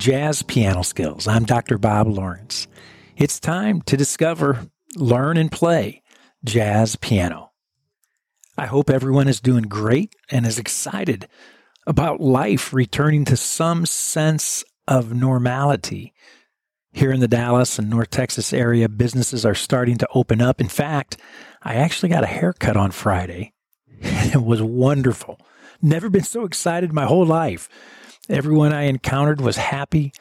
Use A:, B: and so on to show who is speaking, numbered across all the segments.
A: Jazz Piano Skills. I'm Dr. Bob Lawrence. It's time to discover, learn, and play jazz piano. I hope everyone is doing great and is excited about life returning to some sense of normality. Here in the Dallas and North Texas area, businesses are starting to open up. In fact, I actually got a haircut on Friday, it was wonderful. Never been so excited my whole life. Everyone I encountered was happy,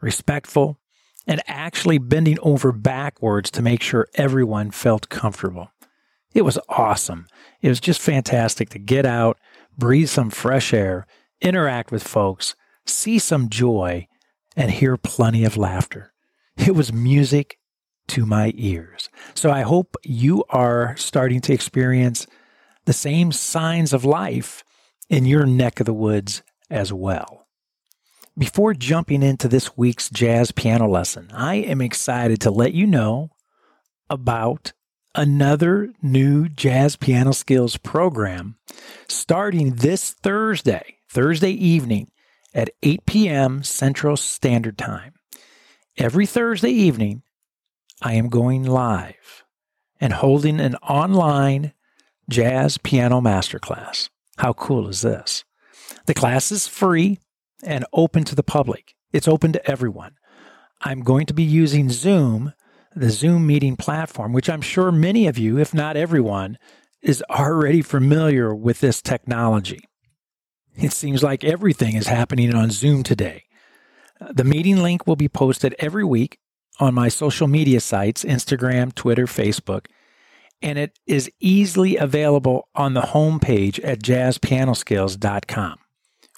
A: respectful, and actually bending over backwards to make sure everyone felt comfortable. It was awesome. It was just fantastic to get out, breathe some fresh air, interact with folks, see some joy, and hear plenty of laughter. It was music to my ears. So I hope you are starting to experience the same signs of life in your neck of the woods as well. Before jumping into this week's jazz piano lesson, I am excited to let you know about another new jazz piano skills program starting this Thursday, Thursday evening at 8 p.m. Central Standard Time. Every Thursday evening, I am going live and holding an online jazz piano masterclass. How cool is this? The class is free and open to the public. It's open to everyone. I'm going to be using Zoom, the Zoom meeting platform, which I'm sure many of you, if not everyone, is already familiar with this technology. It seems like everything is happening on Zoom today. The meeting link will be posted every week on my social media sites Instagram, Twitter, Facebook, and it is easily available on the homepage at jazzpianoskills.com.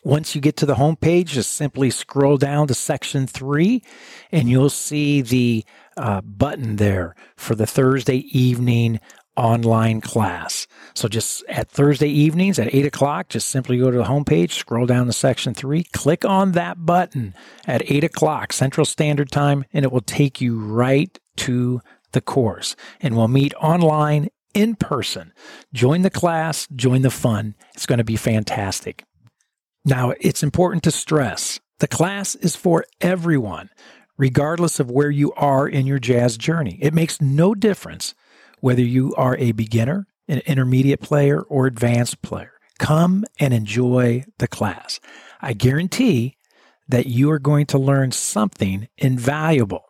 A: Once you get to the homepage, just simply scroll down to section three, and you'll see the uh, button there for the Thursday evening online class. So just at Thursday evenings at eight o'clock, just simply go to the homepage, scroll down to section three, click on that button at eight o'clock Central Standard Time, and it will take you right to the course. And we'll meet online in person. Join the class, join the fun. It's going to be fantastic. Now, it's important to stress the class is for everyone, regardless of where you are in your jazz journey. It makes no difference whether you are a beginner, an intermediate player, or advanced player. Come and enjoy the class. I guarantee that you are going to learn something invaluable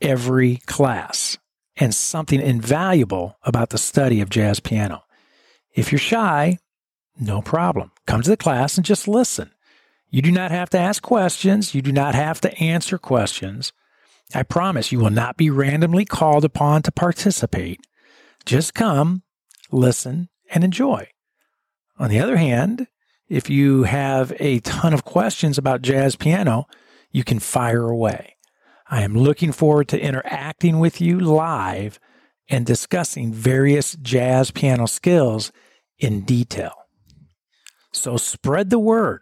A: every class and something invaluable about the study of jazz piano. If you're shy, no problem. Come to the class and just listen. You do not have to ask questions. You do not have to answer questions. I promise you will not be randomly called upon to participate. Just come, listen, and enjoy. On the other hand, if you have a ton of questions about jazz piano, you can fire away. I am looking forward to interacting with you live and discussing various jazz piano skills in detail. So spread the word.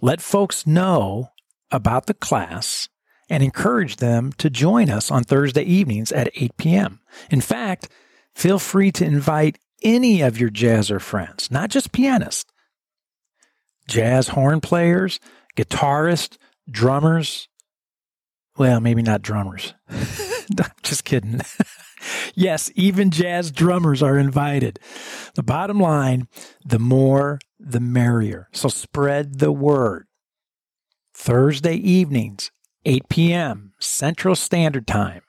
A: Let folks know about the class and encourage them to join us on Thursday evenings at 8 p.m. In fact, feel free to invite any of your jazzer friends, not just pianists, jazz horn players, guitarists, drummers. Well, maybe not drummers. just kidding. yes, even jazz drummers are invited. The bottom line the more, the merrier. So spread the word. Thursday evenings, 8 p.m. Central Standard Time,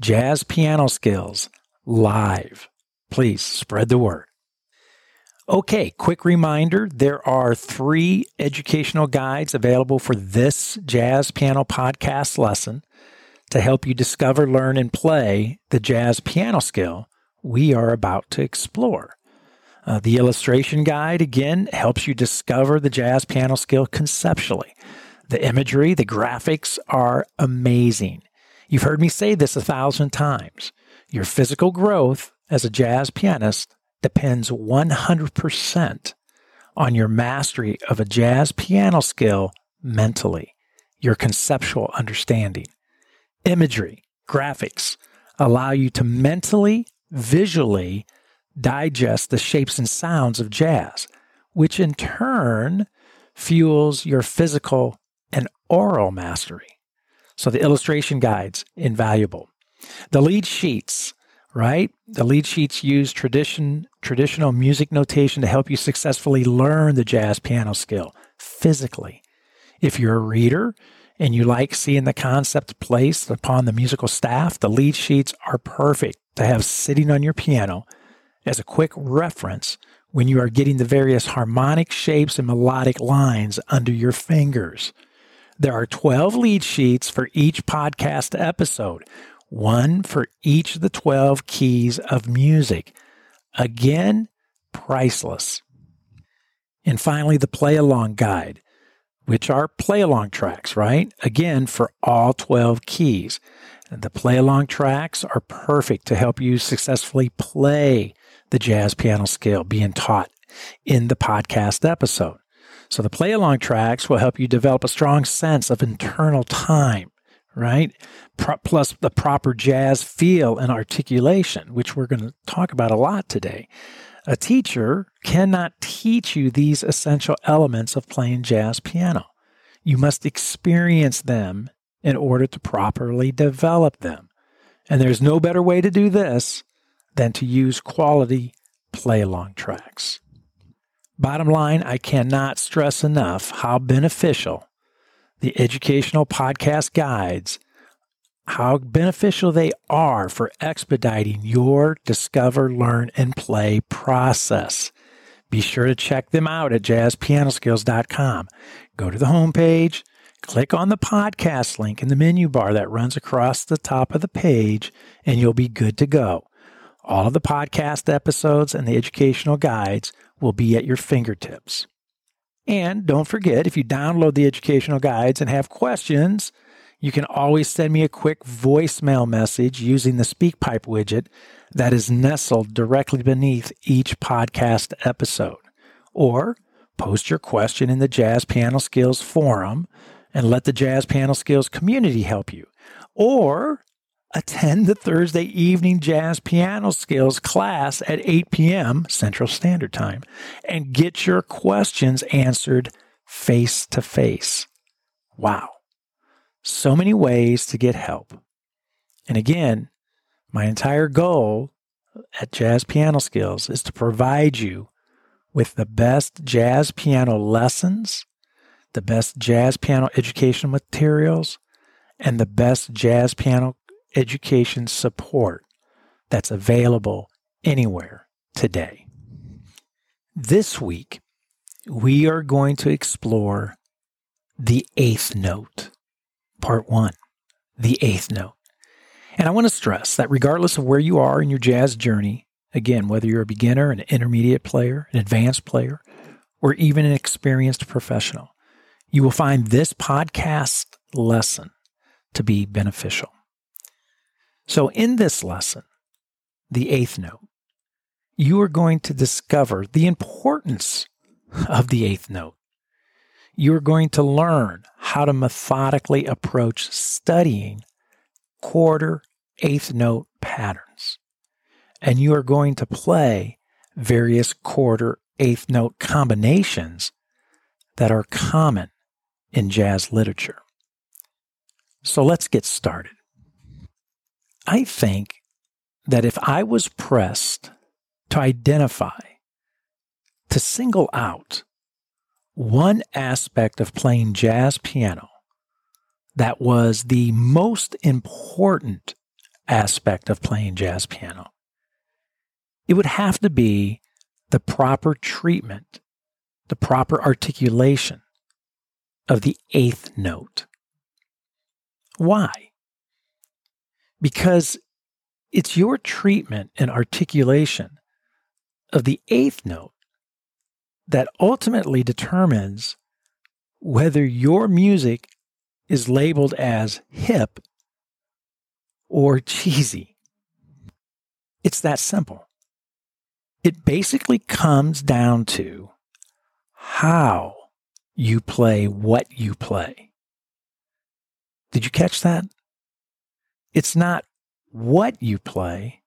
A: Jazz Piano Skills live. Please spread the word. Okay, quick reminder there are three educational guides available for this jazz piano podcast lesson to help you discover, learn, and play the jazz piano skill we are about to explore. Uh, the illustration guide, again, helps you discover the jazz piano skill conceptually. The imagery, the graphics are amazing. You've heard me say this a thousand times. Your physical growth as a jazz pianist depends 100% on your mastery of a jazz piano skill mentally, your conceptual understanding. Imagery, graphics allow you to mentally, visually digest the shapes and sounds of jazz, which in turn fuels your physical and aural mastery. So the illustration guides, invaluable. The lead sheets, right? The lead sheets use tradition, traditional music notation to help you successfully learn the jazz piano skill physically. If you're a reader and you like seeing the concept placed upon the musical staff, the lead sheets are perfect to have sitting on your piano as a quick reference when you are getting the various harmonic shapes and melodic lines under your fingers. There are 12 lead sheets for each podcast episode, one for each of the 12 keys of music. Again, priceless. And finally, the play along guide, which are play along tracks, right? Again, for all 12 keys. And the play along tracks are perfect to help you successfully play the jazz piano scale being taught in the podcast episode. So the play along tracks will help you develop a strong sense of internal time, right? Pro- plus the proper jazz feel and articulation, which we're going to talk about a lot today. A teacher cannot teach you these essential elements of playing jazz piano. You must experience them in order to properly develop them. And there's no better way to do this than to use quality play along tracks. Bottom line, I cannot stress enough how beneficial the educational podcast guides how beneficial they are for expediting your discover, learn, and play process. Be sure to check them out at jazzpianoskills.com. Go to the homepage, click on the podcast link in the menu bar that runs across the top of the page, and you'll be good to go. All of the podcast episodes and the educational guides will be at your fingertips. And don't forget, if you download the educational guides and have questions, you can always send me a quick voicemail message using the SpeakPipe widget that is nestled directly beneath each podcast episode. Or post your question in the Jazz Piano Skills forum and let the Jazz Piano Skills community help you. Or attend the Thursday evening jazz piano skills class at 8 p.m. Central Standard Time and get your questions answered face to face. Wow. So many ways to get help. And again, my entire goal at Jazz Piano Skills is to provide you with the best jazz piano lessons, the best jazz piano education materials, and the best jazz piano education support that's available anywhere today. This week, we are going to explore the eighth note, part one, the eighth note. And I want to stress that regardless of where you are in your jazz journey, again, whether you're a beginner, an intermediate player, an advanced player, or even an experienced professional, you will find this podcast lesson to be beneficial. So, in this lesson, the eighth note, you are going to discover the importance of the eighth note. You are going to learn how to methodically approach studying quarter eighth note patterns. And you are going to play various quarter eighth note combinations that are common in jazz literature. So let's get started. I think that if I was pressed to identify, to single out one aspect of playing jazz piano that was the most important aspect of playing jazz piano, it would have to be the proper treatment, the proper articulation of the eighth note. Why? because it's your treatment and articulation of the eighth note that ultimately determines whether your music is labeled as hip or cheesy. It's that simple. It basically comes down to how you play what you play. Did you catch that? It's not what you play,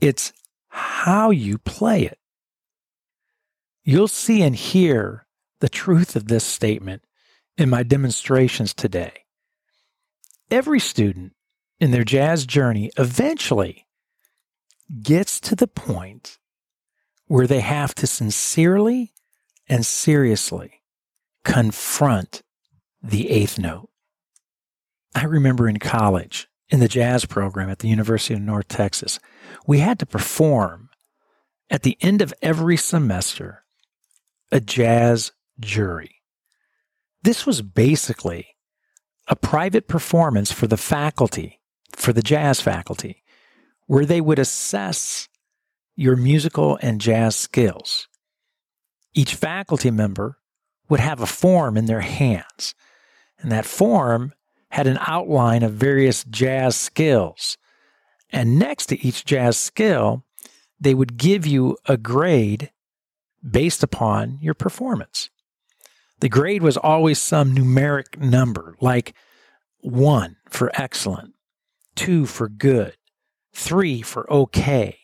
A: it's how you play it. You'll see and hear the truth of this statement in my demonstrations today. Every student in their jazz journey eventually gets to the point where they have to sincerely and seriously confront the eighth note. I remember in college, in the jazz program at the University of North Texas, we had to perform at the end of every semester a jazz jury. This was basically a private performance for the faculty, for the jazz faculty, where they would assess your musical and jazz skills. Each faculty member would have a form in their hands, and that form had an outline of various jazz skills. And next to each jazz skill, they would give you a grade based upon your performance. The grade was always some numeric number, like one for excellent, two for good, three for okay,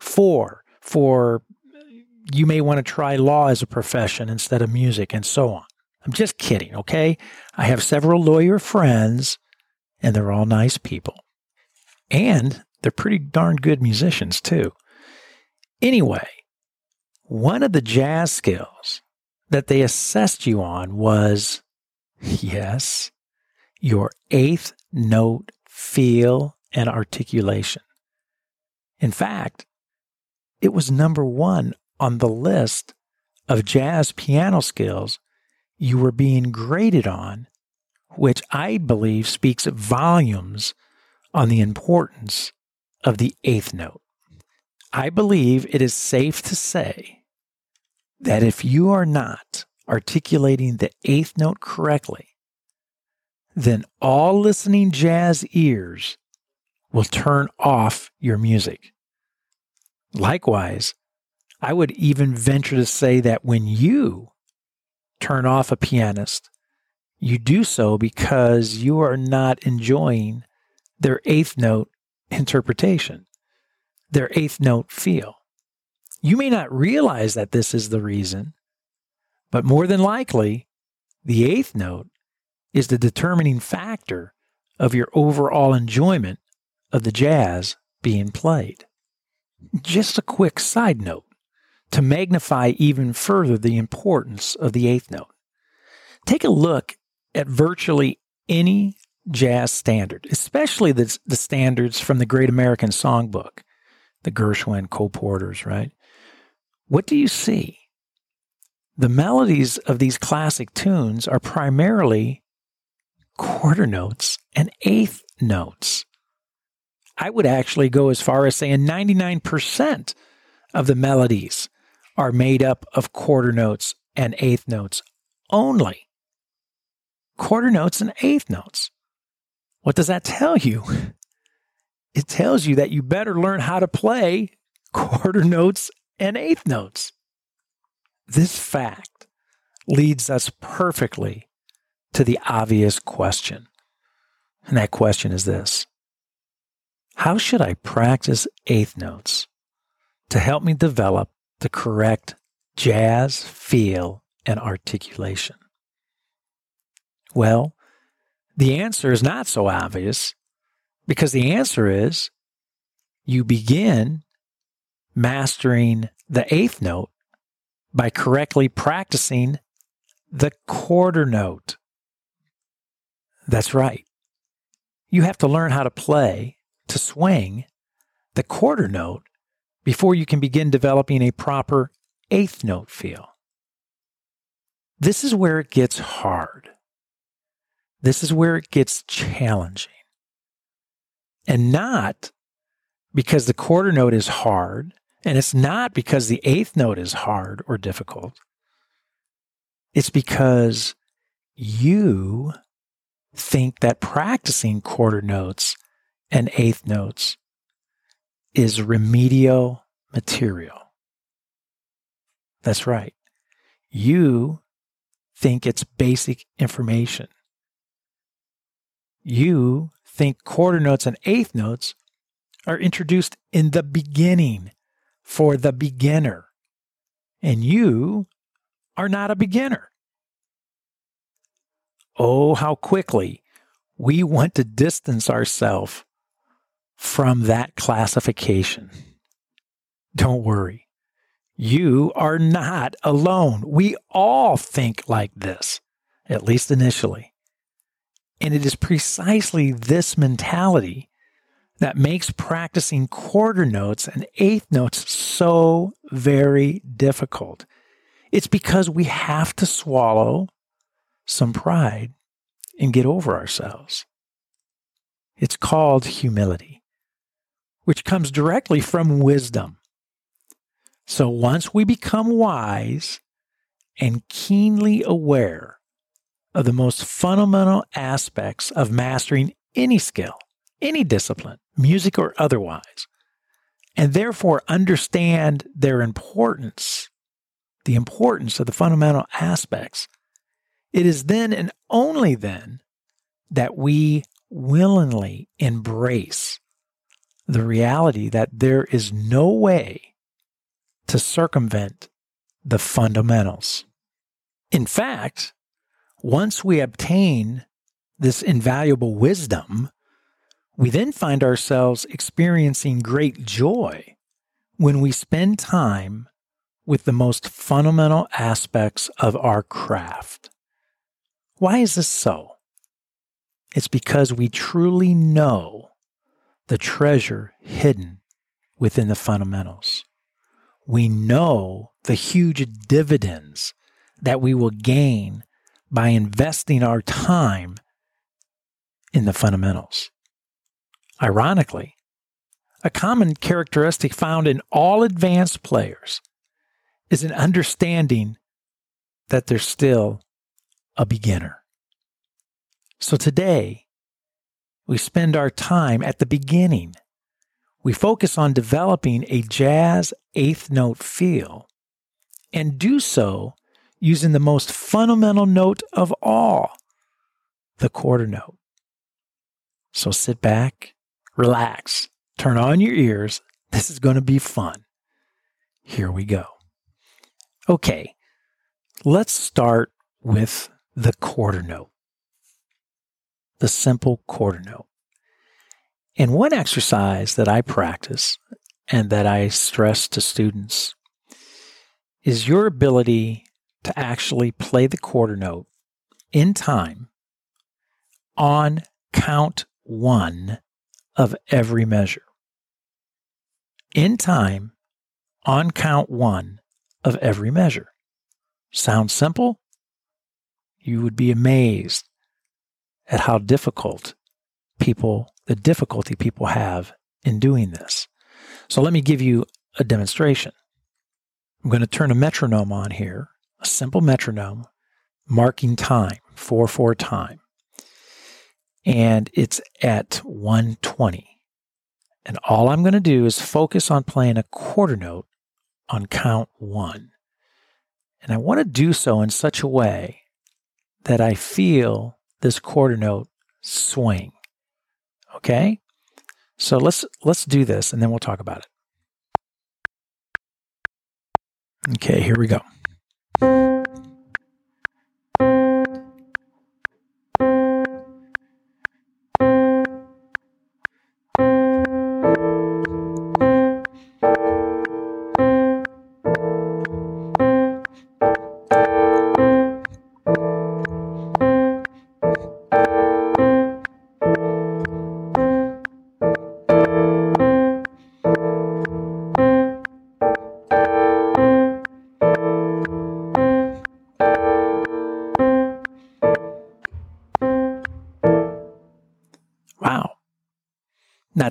A: four for you may want to try law as a profession instead of music, and so on. I'm just kidding, okay? I have several lawyer friends, and they're all nice people. And they're pretty darn good musicians, too. Anyway, one of the jazz skills that they assessed you on was yes, your eighth note feel and articulation. In fact, it was number one on the list of jazz piano skills you were being graded on, which I believe speaks volumes on the importance of the eighth note. I believe it is safe to say that if you are not articulating the eighth note correctly, then all listening jazz ears will turn off your music. Likewise, I would even venture to say that when you turn off a pianist, you do so because you are not enjoying their eighth note interpretation their eighth note feel. You may not realize that this is the reason, but more than likely, the eighth note is the determining factor of your overall enjoyment of the jazz being played. Just a quick side note to magnify even further the importance of the eighth note. Take a look at virtually any jazz standard, especially the, the standards from the Great American Songbook the Gershwin, Cole Porters, right? What do you see? The melodies of these classic tunes are primarily quarter notes and eighth notes. I would actually go as far as saying 99% of the melodies are made up of quarter notes and eighth notes only. Quarter notes and eighth notes. What does that tell you? it tells you that you better learn how to play quarter notes and eighth notes. This fact leads us perfectly to the obvious question. And that question is this How should I practice eighth notes to help me develop the correct jazz feel and articulation? Well, the answer is not so obvious because the answer is you begin mastering the eighth note by correctly practicing the quarter note. That's right. You have to learn how to play, to swing the quarter note before you can begin developing a proper eighth note feel. This is where it gets hard. This is where it gets challenging and not because the quarter note is hard, and it's not because the eighth note is hard or difficult. It's because you think that practicing quarter notes and eighth notes is remedial material. That's right. You think it's basic information. You think quarter notes and eighth notes are introduced in the beginning for the beginner. And you are not a beginner. oh, how quickly we want to distance ourselves from that classification. Don't worry. You are not alone. We all think like this, at least initially. And it is precisely this mentality that makes practicing quarter notes and eighth notes so very difficult. It's because we have to swallow some pride and get over ourselves. It's called humility, which comes directly from wisdom. So once we become wise and keenly aware of the most fundamental aspects of mastering any skill, any discipline, music or otherwise, and therefore understand their importance, the importance of the fundamental aspects, it is then and only then that we willingly embrace the reality that there is no way to circumvent the fundamentals. In fact, once we obtain this invaluable wisdom, we then find ourselves experiencing great joy when we spend time with the most fundamental aspects of our craft. Why is this so? It's because we truly know the treasure hidden within the fundamentals we know the huge dividends that we will gain by investing our time in the fundamentals. Ironically, a common characteristic found in all advanced players is an understanding that they're still a beginner. So today, we spend our time at the beginning we focus on developing a jazz eighth note feel and do so using the most fundamental note of all, the quarter note. So sit back, relax, turn on your ears. This is going to be fun. Here we go. Okay, let's start with the quarter note, the simple quarter note. And one exercise that I practice and that I stress to students is your ability to actually play the quarter note in time on count one of every measure. In time on count one of every measure. Sounds simple? You would be amazed at how difficult people the difficulty people have in doing this. So let me give you a demonstration. I'm going to turn a metronome on here, a simple metronome marking time, 4 4 time. And it's at 120. And all I'm going to do is focus on playing a quarter note on count one. And I want to do so in such a way that I feel this quarter note swing. Okay? So let's let's do this and then we'll talk about it. Okay, here we go.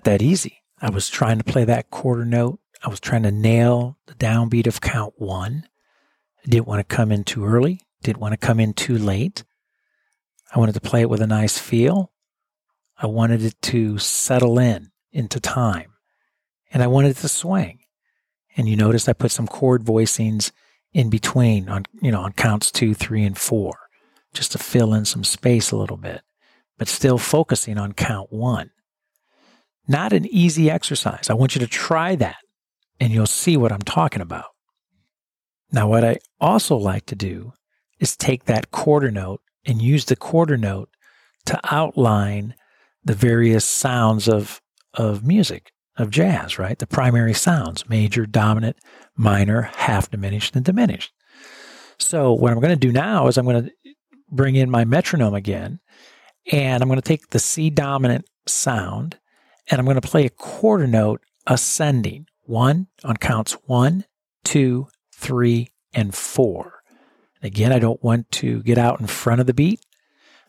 A: That easy. I was trying to play that quarter note. I was trying to nail the downbeat of count one. I didn't want to come in too early, didn't want to come in too late. I wanted to play it with a nice feel. I wanted it to settle in into time. And I wanted it to swing. And you notice I put some chord voicings in between on, you know, on counts two, three, and four, just to fill in some space a little bit, but still focusing on count one. Not an easy exercise. I want you to try that and you'll see what I'm talking about. Now, what I also like to do is take that quarter note and use the quarter note to outline the various sounds of, of music, of jazz, right? The primary sounds major, dominant, minor, half diminished, and diminished. So, what I'm going to do now is I'm going to bring in my metronome again, and I'm going to take the C dominant sound and I'm going to play a quarter note ascending one on counts one, two, three, and four. And again, I don't want to get out in front of the beat.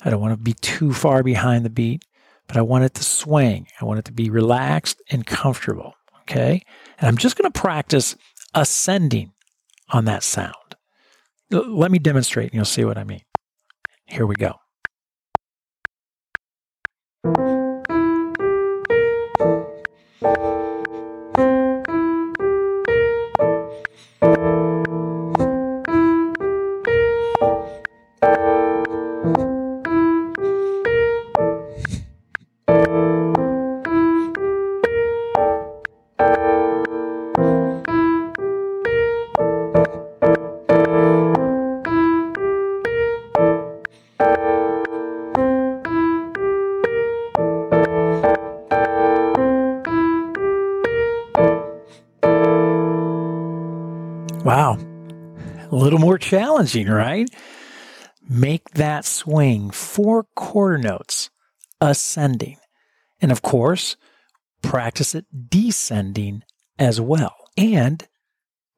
A: I don't want to be too far behind the beat, but I want it to swing. I want it to be relaxed and comfortable. Okay. And I'm just going to practice ascending on that sound. Let me demonstrate and you'll see what I mean. Here we go. Little more challenging, right? Make that swing four quarter notes ascending. And of course, practice it descending as well. And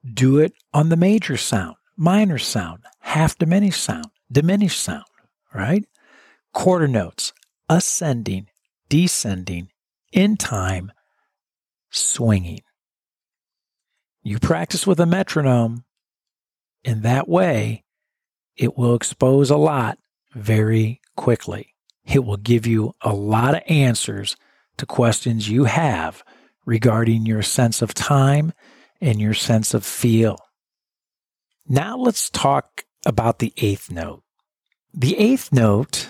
A: do it on the major sound, minor sound, half diminished sound, diminished sound, right? Quarter notes, ascending, descending, in time, swinging. You practice with a metronome. In that way, it will expose a lot very quickly. It will give you a lot of answers to questions you have regarding your sense of time and your sense of feel. Now let's talk about the eighth note. The eighth note,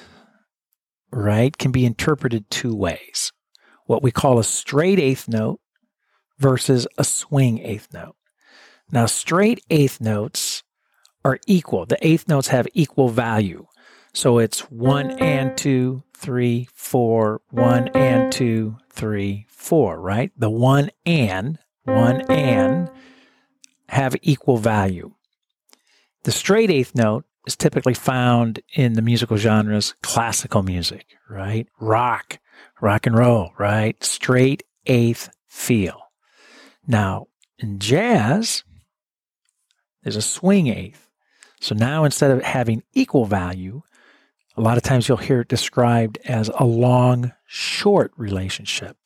A: right, can be interpreted two ways. What we call a straight eighth note versus a swing eighth note. Now, straight eighth notes are equal. The eighth notes have equal value. So it's one and two, three, four, one and two, three, four, right? The one and, one and have equal value. The straight eighth note is typically found in the musical genres classical music, right? Rock, rock and roll, right? Straight eighth feel. Now, in jazz, there's a swing eighth. So now instead of having equal value, a lot of times you'll hear it described as a long short relationship.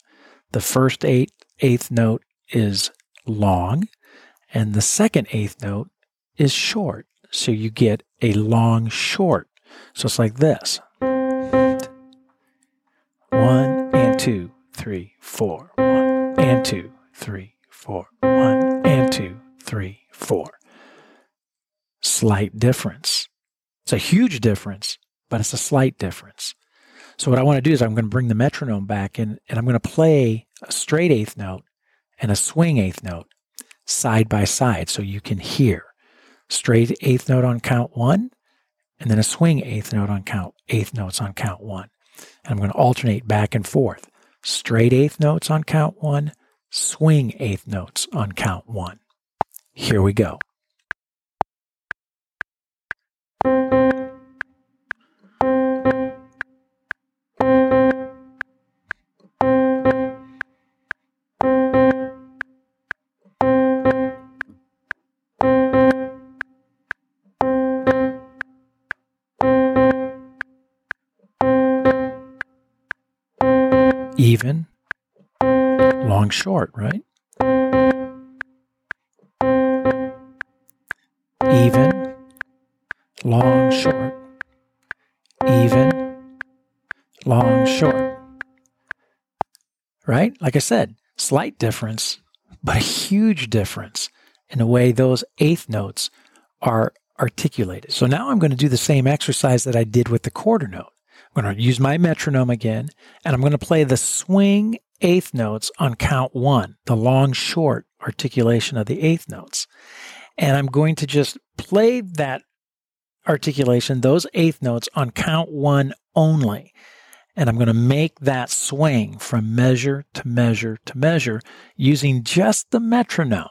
A: The first eighth, eighth note is long, and the second eighth note is short. So you get a long short. So it's like this one and two, three, four, one and two, three, four. One and two, three, four. Slight difference. It's a huge difference, but it's a slight difference. So what I want to do is I'm going to bring the metronome back in and I'm going to play a straight eighth note and a swing eighth note side by side so you can hear straight eighth note on count one and then a swing eighth note on count eighth notes on count one. And I'm going to alternate back and forth. Straight eighth notes on count one, swing eighth notes on count one. Here we go. Even long short, right? Even, long short, even, long short. Right? Like I said, slight difference, but a huge difference in the way those eighth notes are articulated. So now I'm going to do the same exercise that I did with the quarter note. I'm going to use my metronome again, and I'm going to play the swing eighth notes on count one, the long short articulation of the eighth notes. And I'm going to just play that articulation, those eighth notes on count one only. And I'm going to make that swing from measure to measure to measure using just the metronome.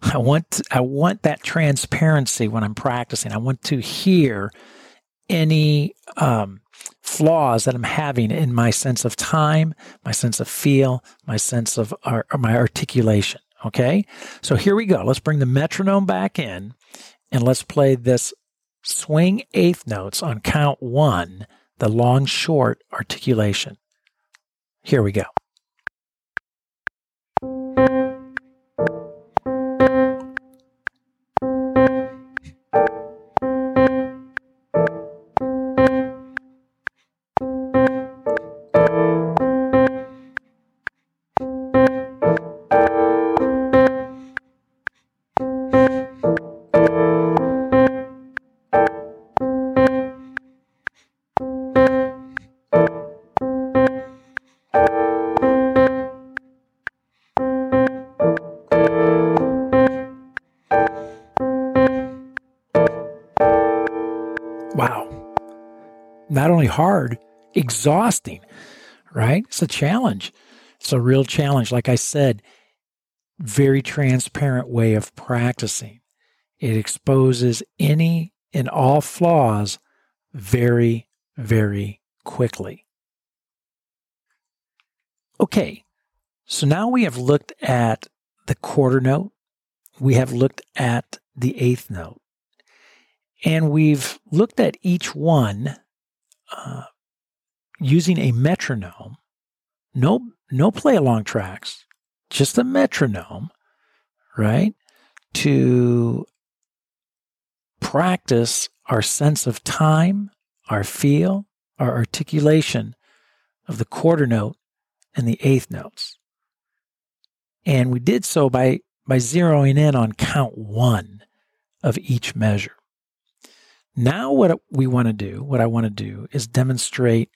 A: I want to, I want that transparency when I'm practicing. I want to hear any um, flaws that I'm having in my sense of time, my sense of feel, my sense of uh, my articulation. Okay, so here we go. Let's bring the metronome back in, and let's play this swing eighth notes on count one the long short articulation. Here we go. Not only hard, exhausting, right? It's a challenge. It's a real challenge. Like I said, very transparent way of practicing. It exposes any and all flaws very, very quickly. Okay, so now we have looked at the quarter note, we have looked at the eighth note, and we've looked at each one uh, using a metronome, no no play along tracks, just a metronome, right? To practice our sense of time, our feel, our articulation of the quarter note and the eighth notes. And we did so by, by zeroing in on count one of each measure. Now, what we want to do, what I want to do is demonstrate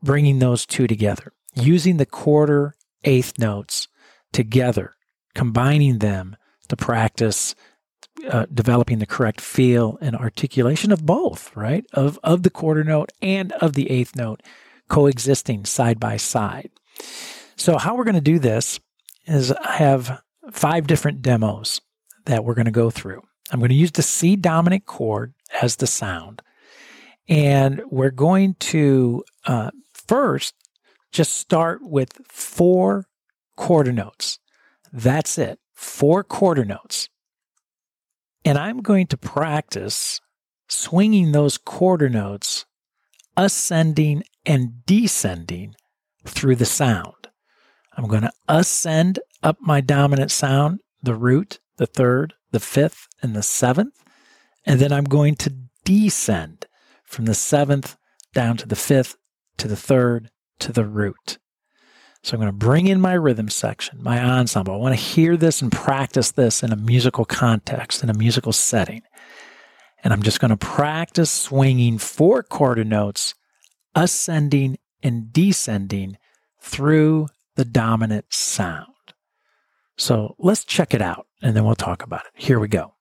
A: bringing those two together, using the quarter eighth notes together, combining them to practice uh, developing the correct feel and articulation of both, right? Of, of the quarter note and of the eighth note coexisting side by side. So, how we're going to do this is I have five different demos that we're going to go through. I'm going to use the C dominant chord as the sound. And we're going to uh, first just start with four quarter notes. That's it, four quarter notes. And I'm going to practice swinging those quarter notes, ascending and descending through the sound. I'm going to ascend up my dominant sound, the root, the third, the fifth, and the seventh. And then I'm going to descend from the seventh down to the fifth, to the third, to the root. So I'm going to bring in my rhythm section, my ensemble. I want to hear this and practice this in a musical context, in a musical setting. And I'm just going to practice swinging four quarter notes, ascending and descending through the dominant sound. So let's check it out and then we'll talk about it. Here we go.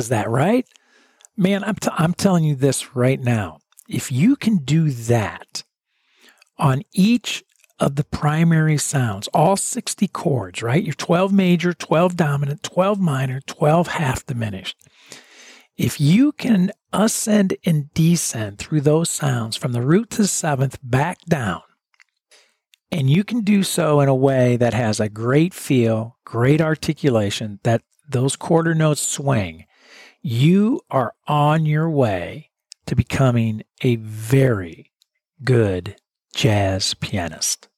A: Is that, right? Man, I'm, t- I'm telling you this right now. If you can do that on each of the primary sounds, all 60 chords, right? Your 12 major, 12 dominant, 12 minor, 12 half diminished. If you can ascend and descend through those sounds from the root to the seventh back down, and you can do so in a way that has a great feel, great articulation, that those quarter notes swing, you are on your way to becoming a very good jazz pianist.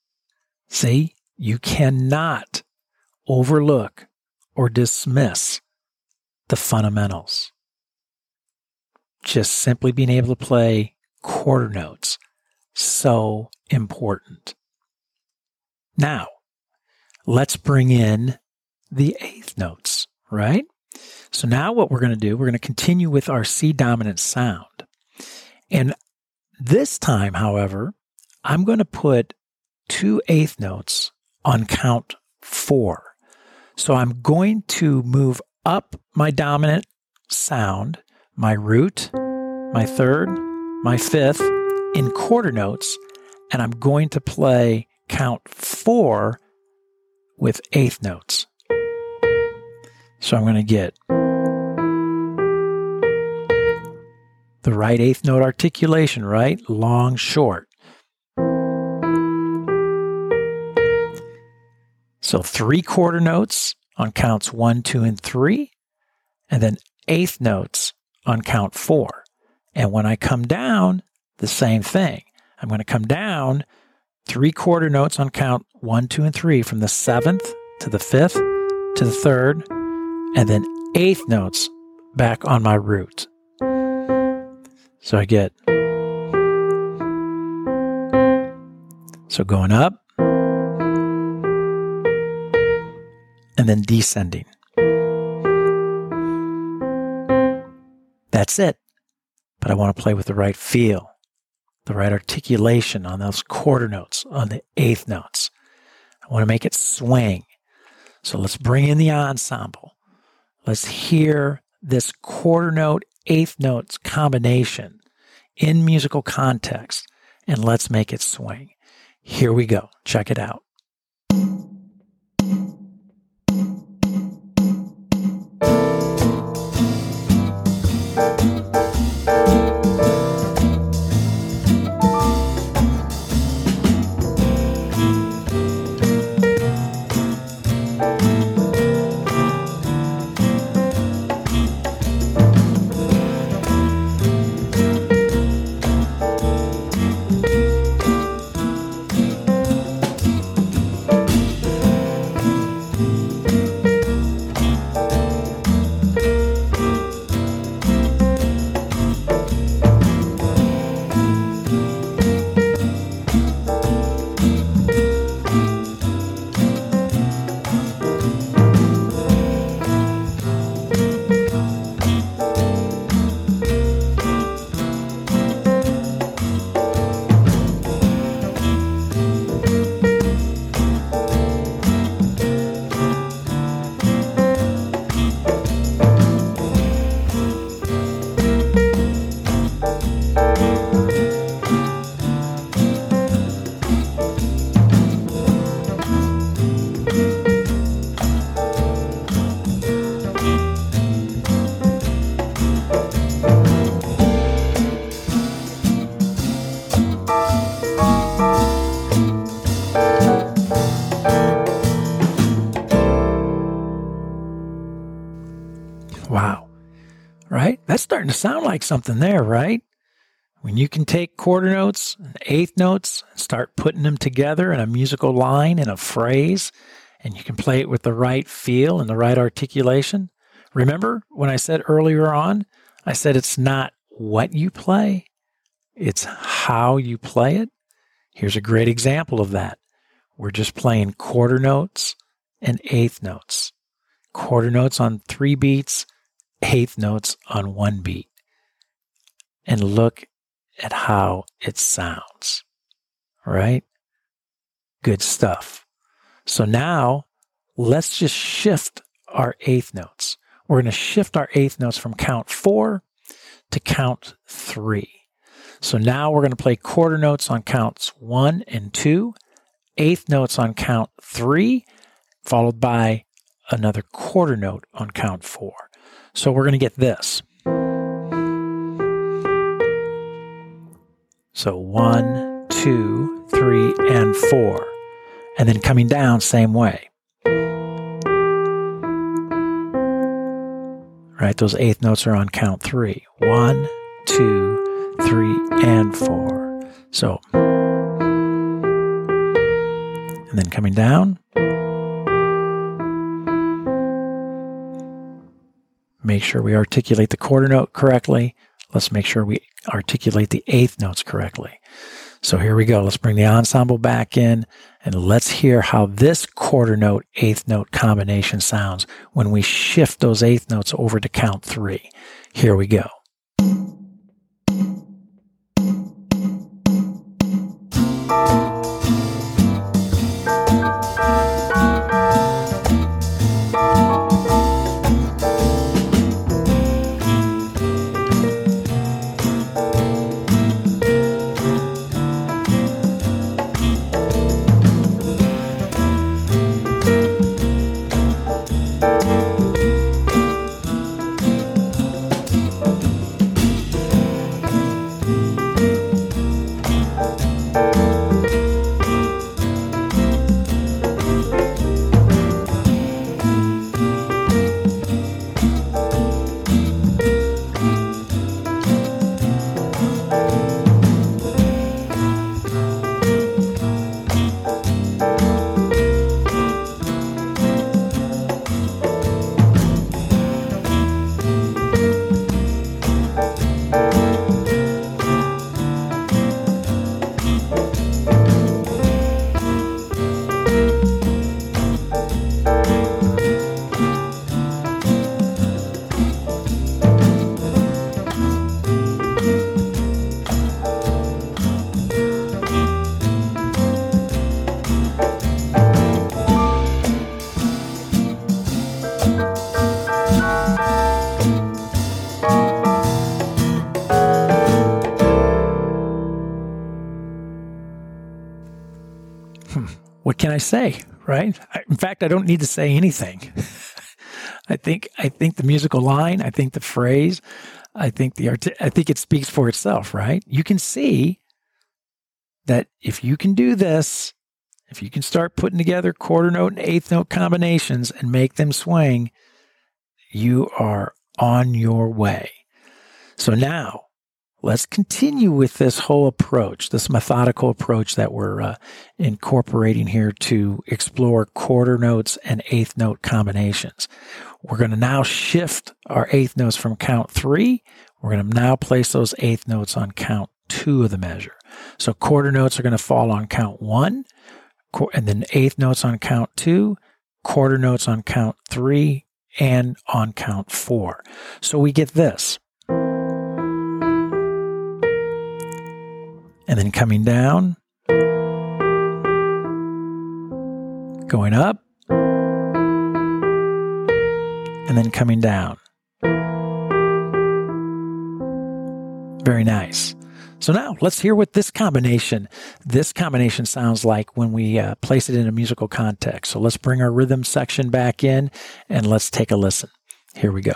A: See, you cannot overlook or dismiss the fundamentals. Just simply being able to play quarter notes, so important. Now, let's bring in the eighth notes, right? So now what we're going to do, we're going to continue with our C dominant sound. And this time, however, I'm going to put two eighth notes on count four. So I'm going to move up my dominant sound, my root, my third, my fifth in quarter notes, and I'm going to play count four with eighth notes. So I'm going to get the right eighth note articulation, right? Long, short. So three quarter notes on counts one, two, and three, and then eighth notes on count four. And when I come down, the same thing. I'm going to come down three quarter notes on count one, two, and three from the seventh to the fifth to the third, and then eighth notes back on my root. So I get so going up and then descending. That's it. But I want to play with the right feel, the right articulation on those quarter notes, on the eighth notes. I want to make it swing. So let's bring in the ensemble. Let's hear this quarter note, eighth notes combination in musical context, and let's make it swing. Here we go. Check it out. Something there, right? When you can take quarter notes and eighth notes and start putting them together in a musical line, in a phrase, and you can play it with the right feel and the right articulation. Remember when I said earlier on, I said it's not what you play, it's how you play it. Here's a great example of that. We're just playing quarter notes and eighth notes. Quarter notes on three beats, eighth notes on one beat. And look at how it sounds, right? Good stuff. So now let's just shift our eighth notes. we're going to shift our eighth notes from count four to count three. So now we're going to play quarter notes on counts one and two, eighth notes on count three, followed by another quarter note on count four. So we're going to get this. So one, two, three, and four. And then coming down, same way. Right, those eighth notes are on count three. One, two, three, and four. So, and then coming down. Make sure we articulate the quarter note correctly. Let's make sure we articulate the eighth notes correctly. So here we go. Let's bring the ensemble back in and let's hear how this quarter note, eighth note combination sounds when we shift those eighth notes over to count three. Here we go. Can I say, right? In fact, I don't need to say anything. I think I think the musical line, I think the phrase, I think the art, I think it speaks for itself, right? You can see that if you can do this, if you can start putting together quarter note and eighth note combinations and make them swing, you are on your way. So now let's continue with this whole approach, this methodical approach that we're uh, incorporating here to explore quarter notes and eighth note combinations. We're going to now shift our eighth notes from count three. We're going to now place those eighth notes on count two of the measure. So quarter notes are going to fall on count one, and then eighth notes on count two, quarter notes on count three, and on count four. So we get this. And then coming down, going up, and then coming down. Very nice. So now let's hear what this combination, this combination sounds like when we uh, place it in a musical context. So let's bring our rhythm section back in and let's take a listen. Here we go.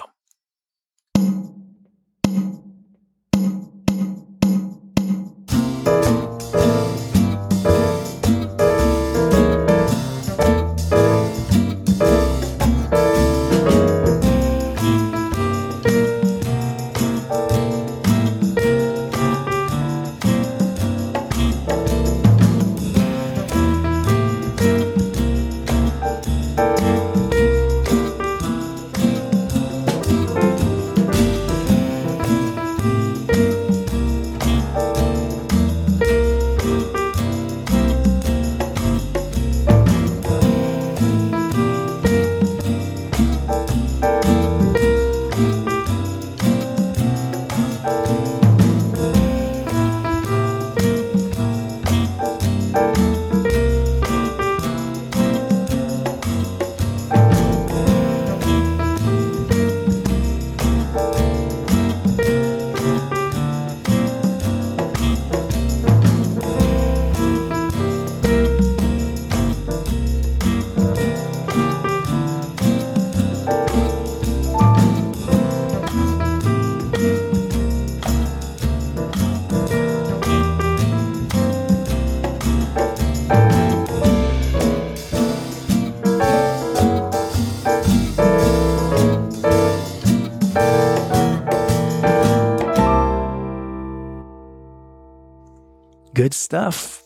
A: Stuff.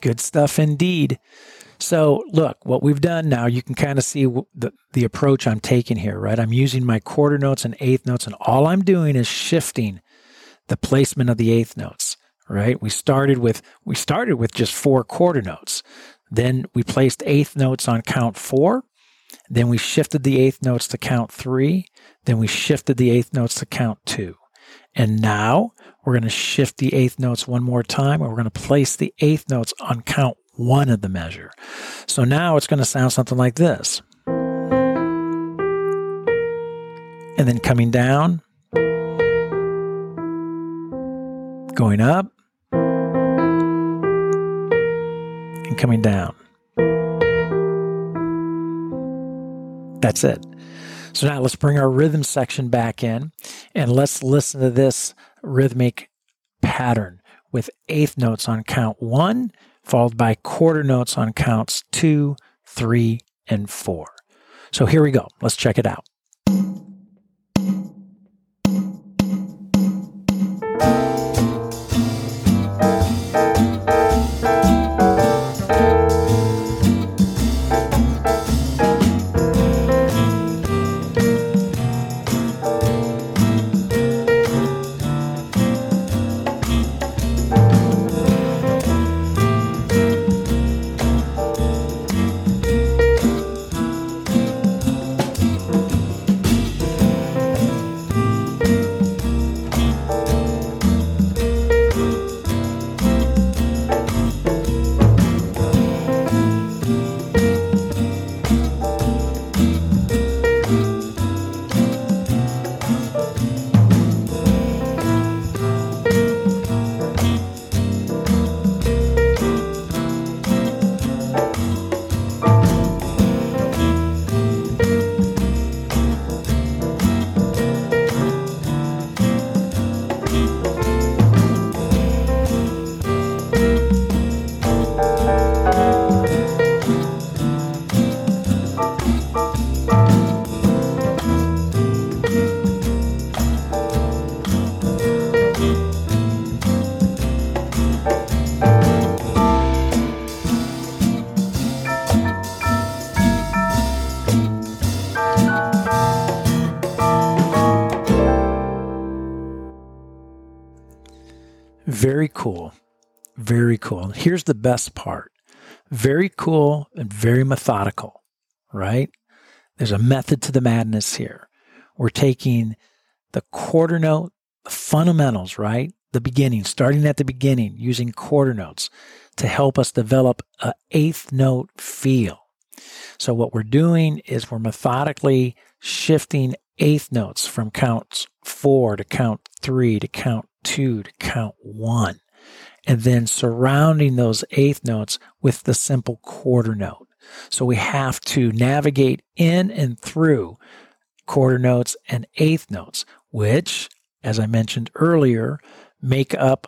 A: Good stuff indeed. So, look, what we've done now, you can kind of see the, the approach I'm taking here, right? I'm using my quarter notes and eighth notes, and all I'm doing is shifting the placement of the eighth notes, right? We started with we started with just four quarter notes. Then we placed eighth notes on count four. Then we shifted the eighth notes to count three. Then we shifted the eighth notes to count two. And now we're going to shift the eighth notes one more time and we're going to place the eighth notes on count one of the measure. So now it's going to sound something like this. And then coming down, going up, and coming down. That's it. So now let's bring our rhythm section back in and let's listen to this rhythmic pattern with eighth notes on count one, followed by quarter notes on counts two, three, and four. So here we go. Let's check it out. Very cool. Very cool. Here's the best part very cool and very methodical, right? There's a method to the madness here. We're taking the quarter note, the fundamentals, right? The beginning, starting at the beginning, using quarter notes to help us develop a eighth note feel. So what we're doing is we're methodically shifting eighth notes from count four to count three to count two to count one, and then surrounding those eighth notes with the simple quarter note. So we have to navigate in and through quarter notes and eighth notes, which, as I mentioned earlier, make up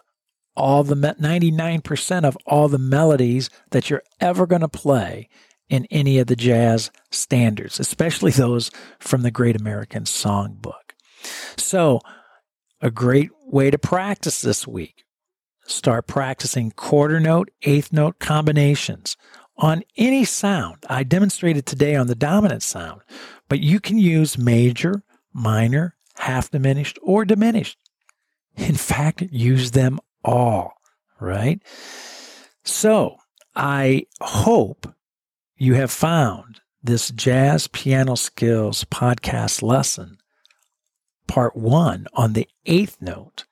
A: all the 99% of all the melodies that you're ever going to play in any of the jazz standards, especially those from the Great American Songbook. So, a great way to practice this week. Start practicing quarter note, eighth note combinations on any sound. I demonstrated today on the dominant sound, but you can use major, minor, half diminished, or diminished. In fact, use them all, right? So I hope you have found this Jazz Piano Skills podcast lesson part one on the eighth note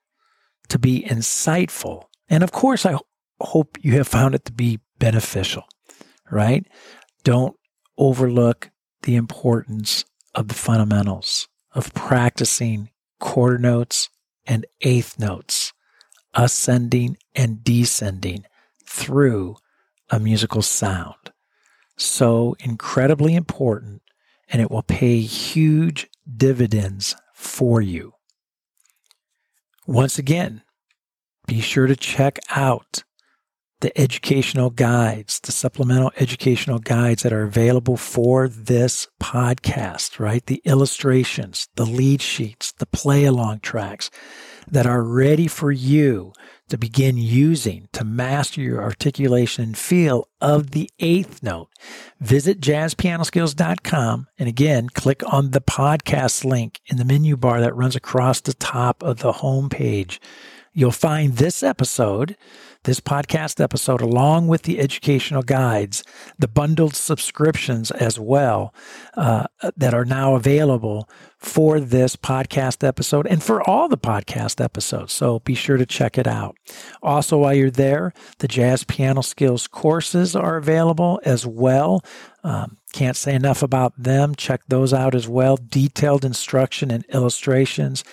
A: to be insightful. And of course, I hope you have found it to be beneficial, right? Don't overlook the importance of the fundamentals of practicing quarter notes and eighth notes, ascending and descending through a musical sound. So incredibly important, and it will pay huge dividends for you. Once again, be sure to check out the educational guides, the supplemental educational guides that are available for this podcast, right? The illustrations, the lead sheets, the play along tracks. that are ready for you to begin using to master your articulation and feel of the eighth note. Visit jazzpianoskills.com and again, click on the podcast link in the menu bar that runs across the top of the home page. You'll find this episode this podcast episode, along with the educational guides, the bundled subscriptions as well, uh, that are now available for this podcast episode and for all the podcast episodes. So be sure to check it out. Also, while you're there, the jazz piano skills courses are available as well. Um, can't say enough about them. Check those out as well. Detailed instruction and illustrations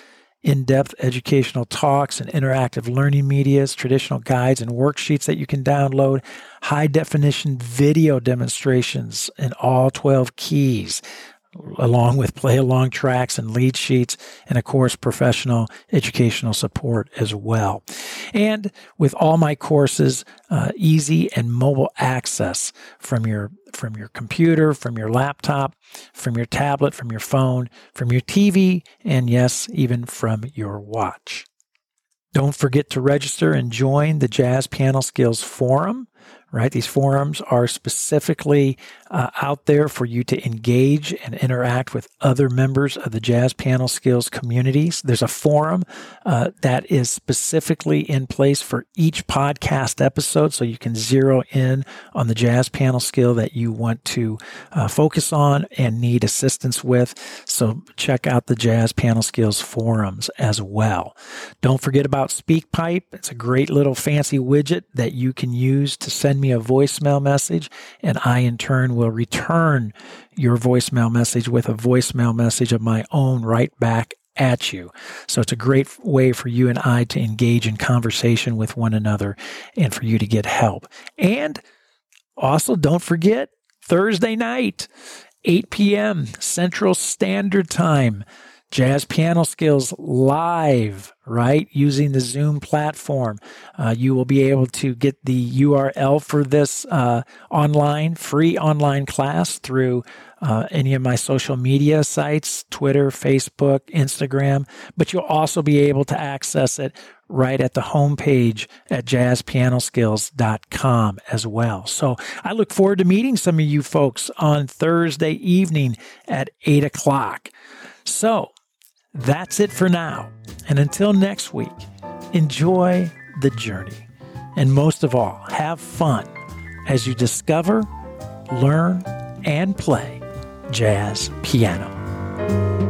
A: in depth educational talks and interactive learning medias, traditional guides and worksheets that you can download, high definition video demonstrations in all 12 keys, along with play along tracks and lead sheets, and of course, professional educational support as well. And with all my courses, uh, easy and mobile access from your from your computer, from your laptop, from your tablet, from your phone, from your TV, and yes, even from your watch. Don't forget to register and join the Jazz Piano Skills Forum right? These forums are specifically uh, out there for you to engage and interact with other members of the jazz piano skills communities. There's a forum uh, that is specifically in place for each podcast episode, so you can zero in on the jazz piano skill that you want to uh, focus on and need assistance with. So check out the jazz piano skills forums as well. Don't forget about SpeakPipe. It's a great little fancy widget that you can use to me a voicemail message, and I in turn will return your voicemail message with a voicemail message of my own right back at you. So it's a great way for you and I to engage in conversation with one another and for you to get help. And also, don't forget Thursday night, 8 p.m. Central Standard Time. Jazz Piano Skills live, right? Using the Zoom platform. Uh, you will be able to get the URL for this uh, online, free online class through uh, any of my social media sites Twitter, Facebook, Instagram. But you'll also be able to access it right at the homepage at jazzpianoskills.com as well. So I look forward to meeting some of you folks on Thursday evening at 8 o'clock. So, that's it for now. And until next week, enjoy the journey. And most of all, have fun as you discover, learn, and play jazz piano.